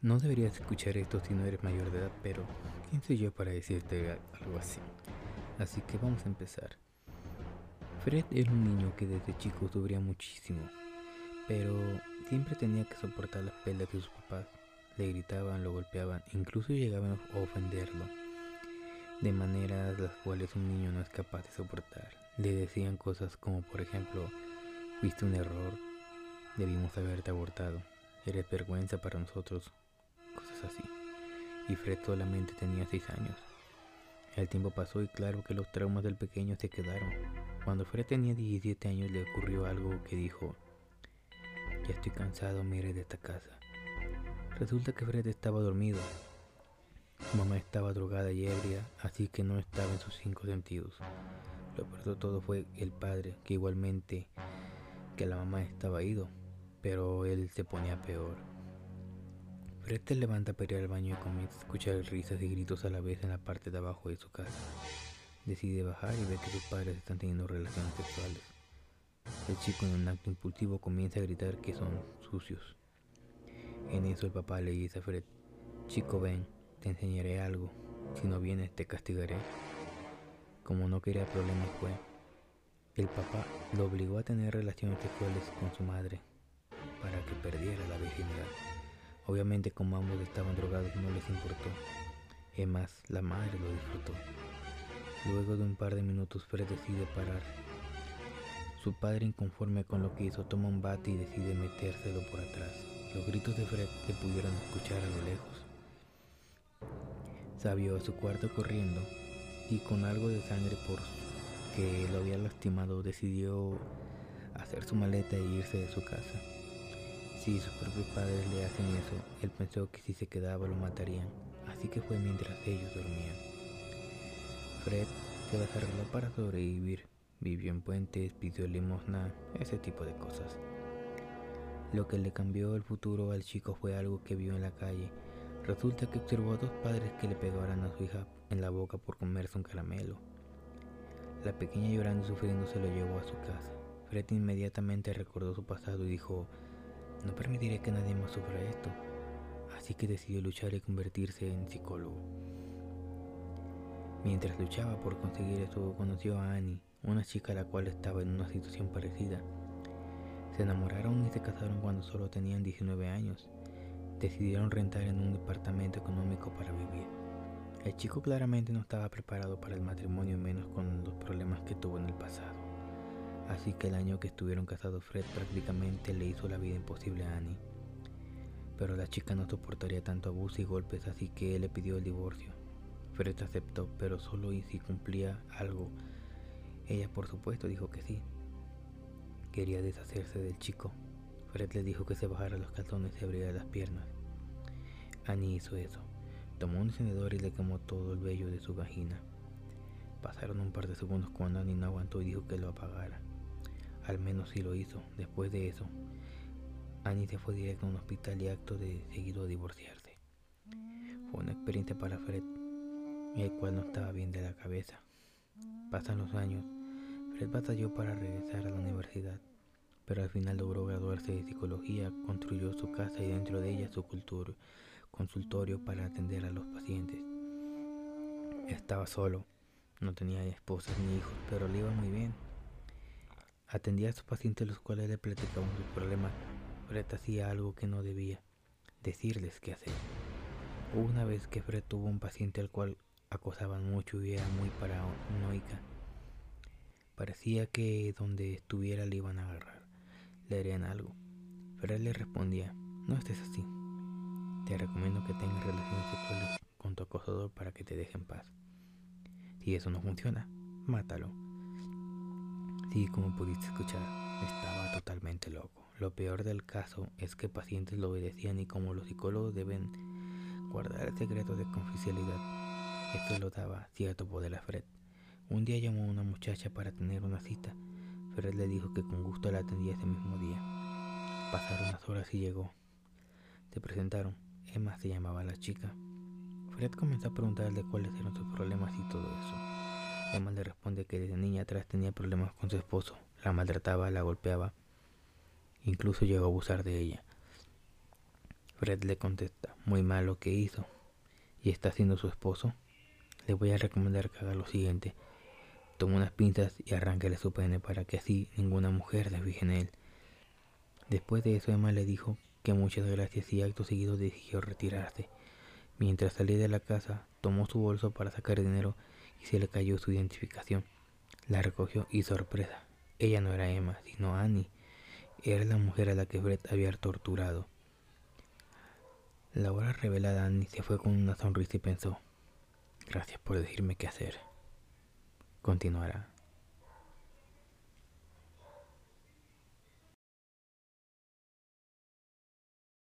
No deberías escuchar esto si no eres mayor de edad, pero ¿quién soy yo para decirte algo así? Así que vamos a empezar. Fred era un niño que desde chico sufría muchísimo, pero siempre tenía que soportar las peleas de sus papás. Le gritaban, lo golpeaban, incluso llegaban a ofenderlo, de maneras las cuales un niño no es capaz de soportar. Le decían cosas como, por ejemplo, fuiste un error, debimos haberte abortado, eres vergüenza para nosotros, cosas así. Y Fred solamente tenía 6 años. El tiempo pasó y claro que los traumas del pequeño se quedaron. Cuando Fred tenía 17 años le ocurrió algo que dijo, ya estoy cansado, mire de esta casa. Resulta que Fred estaba dormido. Su mamá estaba drogada y ebria, así que no estaba en sus cinco sentidos. Lo peor de todo fue el padre, que igualmente que la mamá estaba ido, pero él se ponía peor. Fred se levanta para ir al baño y comienza a escuchar risas y gritos a la vez en la parte de abajo de su casa. Decide bajar y ve que sus padres están teniendo relaciones sexuales. El chico en un acto impulsivo comienza a gritar que son sucios. En eso el papá le dice a Fred, chico ven, te enseñaré algo, si no vienes te castigaré. Como no quería problemas fue. El papá lo obligó a tener relaciones sexuales con su madre para que perdiera la virginidad. Obviamente como ambos estaban drogados no les importó. Es más, la madre lo disfrutó. Luego de un par de minutos Fred decide parar. Su padre inconforme con lo que hizo toma un bate y decide metérselo por atrás. Los gritos de Fred se pudieron escuchar a lo lejos. Salió a su cuarto corriendo y con algo de sangre por que lo había lastimado decidió hacer su maleta e irse de su casa. Si sus propios padres le hacen eso, él pensó que si se quedaba lo matarían, así que fue mientras ellos dormían. Fred se desarrolló para sobrevivir, vivió en puentes, pidió limosna, ese tipo de cosas. Lo que le cambió el futuro al chico fue algo que vio en la calle. Resulta que observó a dos padres que le pegaban a su hija en la boca por comerse un caramelo. La pequeña llorando y sufriendo se lo llevó a su casa. Fred inmediatamente recordó su pasado y dijo, no permitiré que nadie más sufra esto. Así que decidió luchar y convertirse en psicólogo. Mientras luchaba por conseguir eso, conoció a Annie, una chica a la cual estaba en una situación parecida. Se enamoraron y se casaron cuando solo tenían 19 años. Decidieron rentar en un departamento económico para vivir. El chico claramente no estaba preparado para el matrimonio, menos con los problemas que tuvo en el pasado. Así que el año que estuvieron casados Fred prácticamente le hizo la vida imposible a Annie. Pero la chica no soportaría tanto abuso y golpes, así que él le pidió el divorcio. Fred aceptó, pero solo si cumplía algo. Ella por supuesto dijo que sí. Quería deshacerse del chico. Fred le dijo que se bajara los calzones y abriera las piernas. Annie hizo eso. Tomó un encendedor y le quemó todo el vello de su vagina. Pasaron un par de segundos cuando Annie no aguantó y dijo que lo apagara. Al menos sí lo hizo. Después de eso, Annie se fue directo a un hospital y acto de seguido a divorciarse. Fue una experiencia para Fred, el cual no estaba bien de la cabeza. Pasan los años, Fred batalló para regresar a la universidad, pero al final logró graduarse de psicología, construyó su casa y dentro de ella su cultura, consultorio para atender a los pacientes. Estaba solo, no tenía esposas ni hijos, pero le iba muy bien. Atendía a sus pacientes los cuales le platicaban sus problemas. Fred hacía algo que no debía, decirles qué hacer. Hubo una vez que Fred tuvo un paciente al cual acosaban mucho y era muy paranoica. Parecía que donde estuviera le iban a agarrar, le harían algo. Fred le respondía, no estés así. Te recomiendo que tengas relaciones sexuales con tu acosador para que te deje en paz. Si eso no funciona, mátalo. Sí, como pudiste escuchar, estaba totalmente loco. Lo peor del caso es que pacientes lo obedecían y como los psicólogos deben guardar el secreto de confidencialidad, esto lo daba cierto poder a Fred. Un día llamó a una muchacha para tener una cita. Fred le dijo que con gusto la atendía ese mismo día. Pasaron unas horas y llegó. Se presentaron. Emma se llamaba la chica. Fred comenzó a preguntarle cuáles eran sus problemas y todo eso. Emma le responde que desde niña atrás tenía problemas con su esposo, la maltrataba, la golpeaba, incluso llegó a abusar de ella. Fred le contesta, muy mal lo que hizo. ¿Y está siendo su esposo? Le voy a recomendar que haga lo siguiente. Toma unas pinzas y arránquele su pene para que así ninguna mujer se fije en él. Después de eso Emma le dijo que muchas gracias y acto seguido decidió retirarse. Mientras salía de la casa, tomó su bolso para sacar dinero y se le cayó su identificación. La recogió y sorpresa, ella no era Emma, sino Annie. Era la mujer a la que Brett había torturado. La hora revelada Annie se fue con una sonrisa y pensó, gracias por decirme qué hacer. Continuará.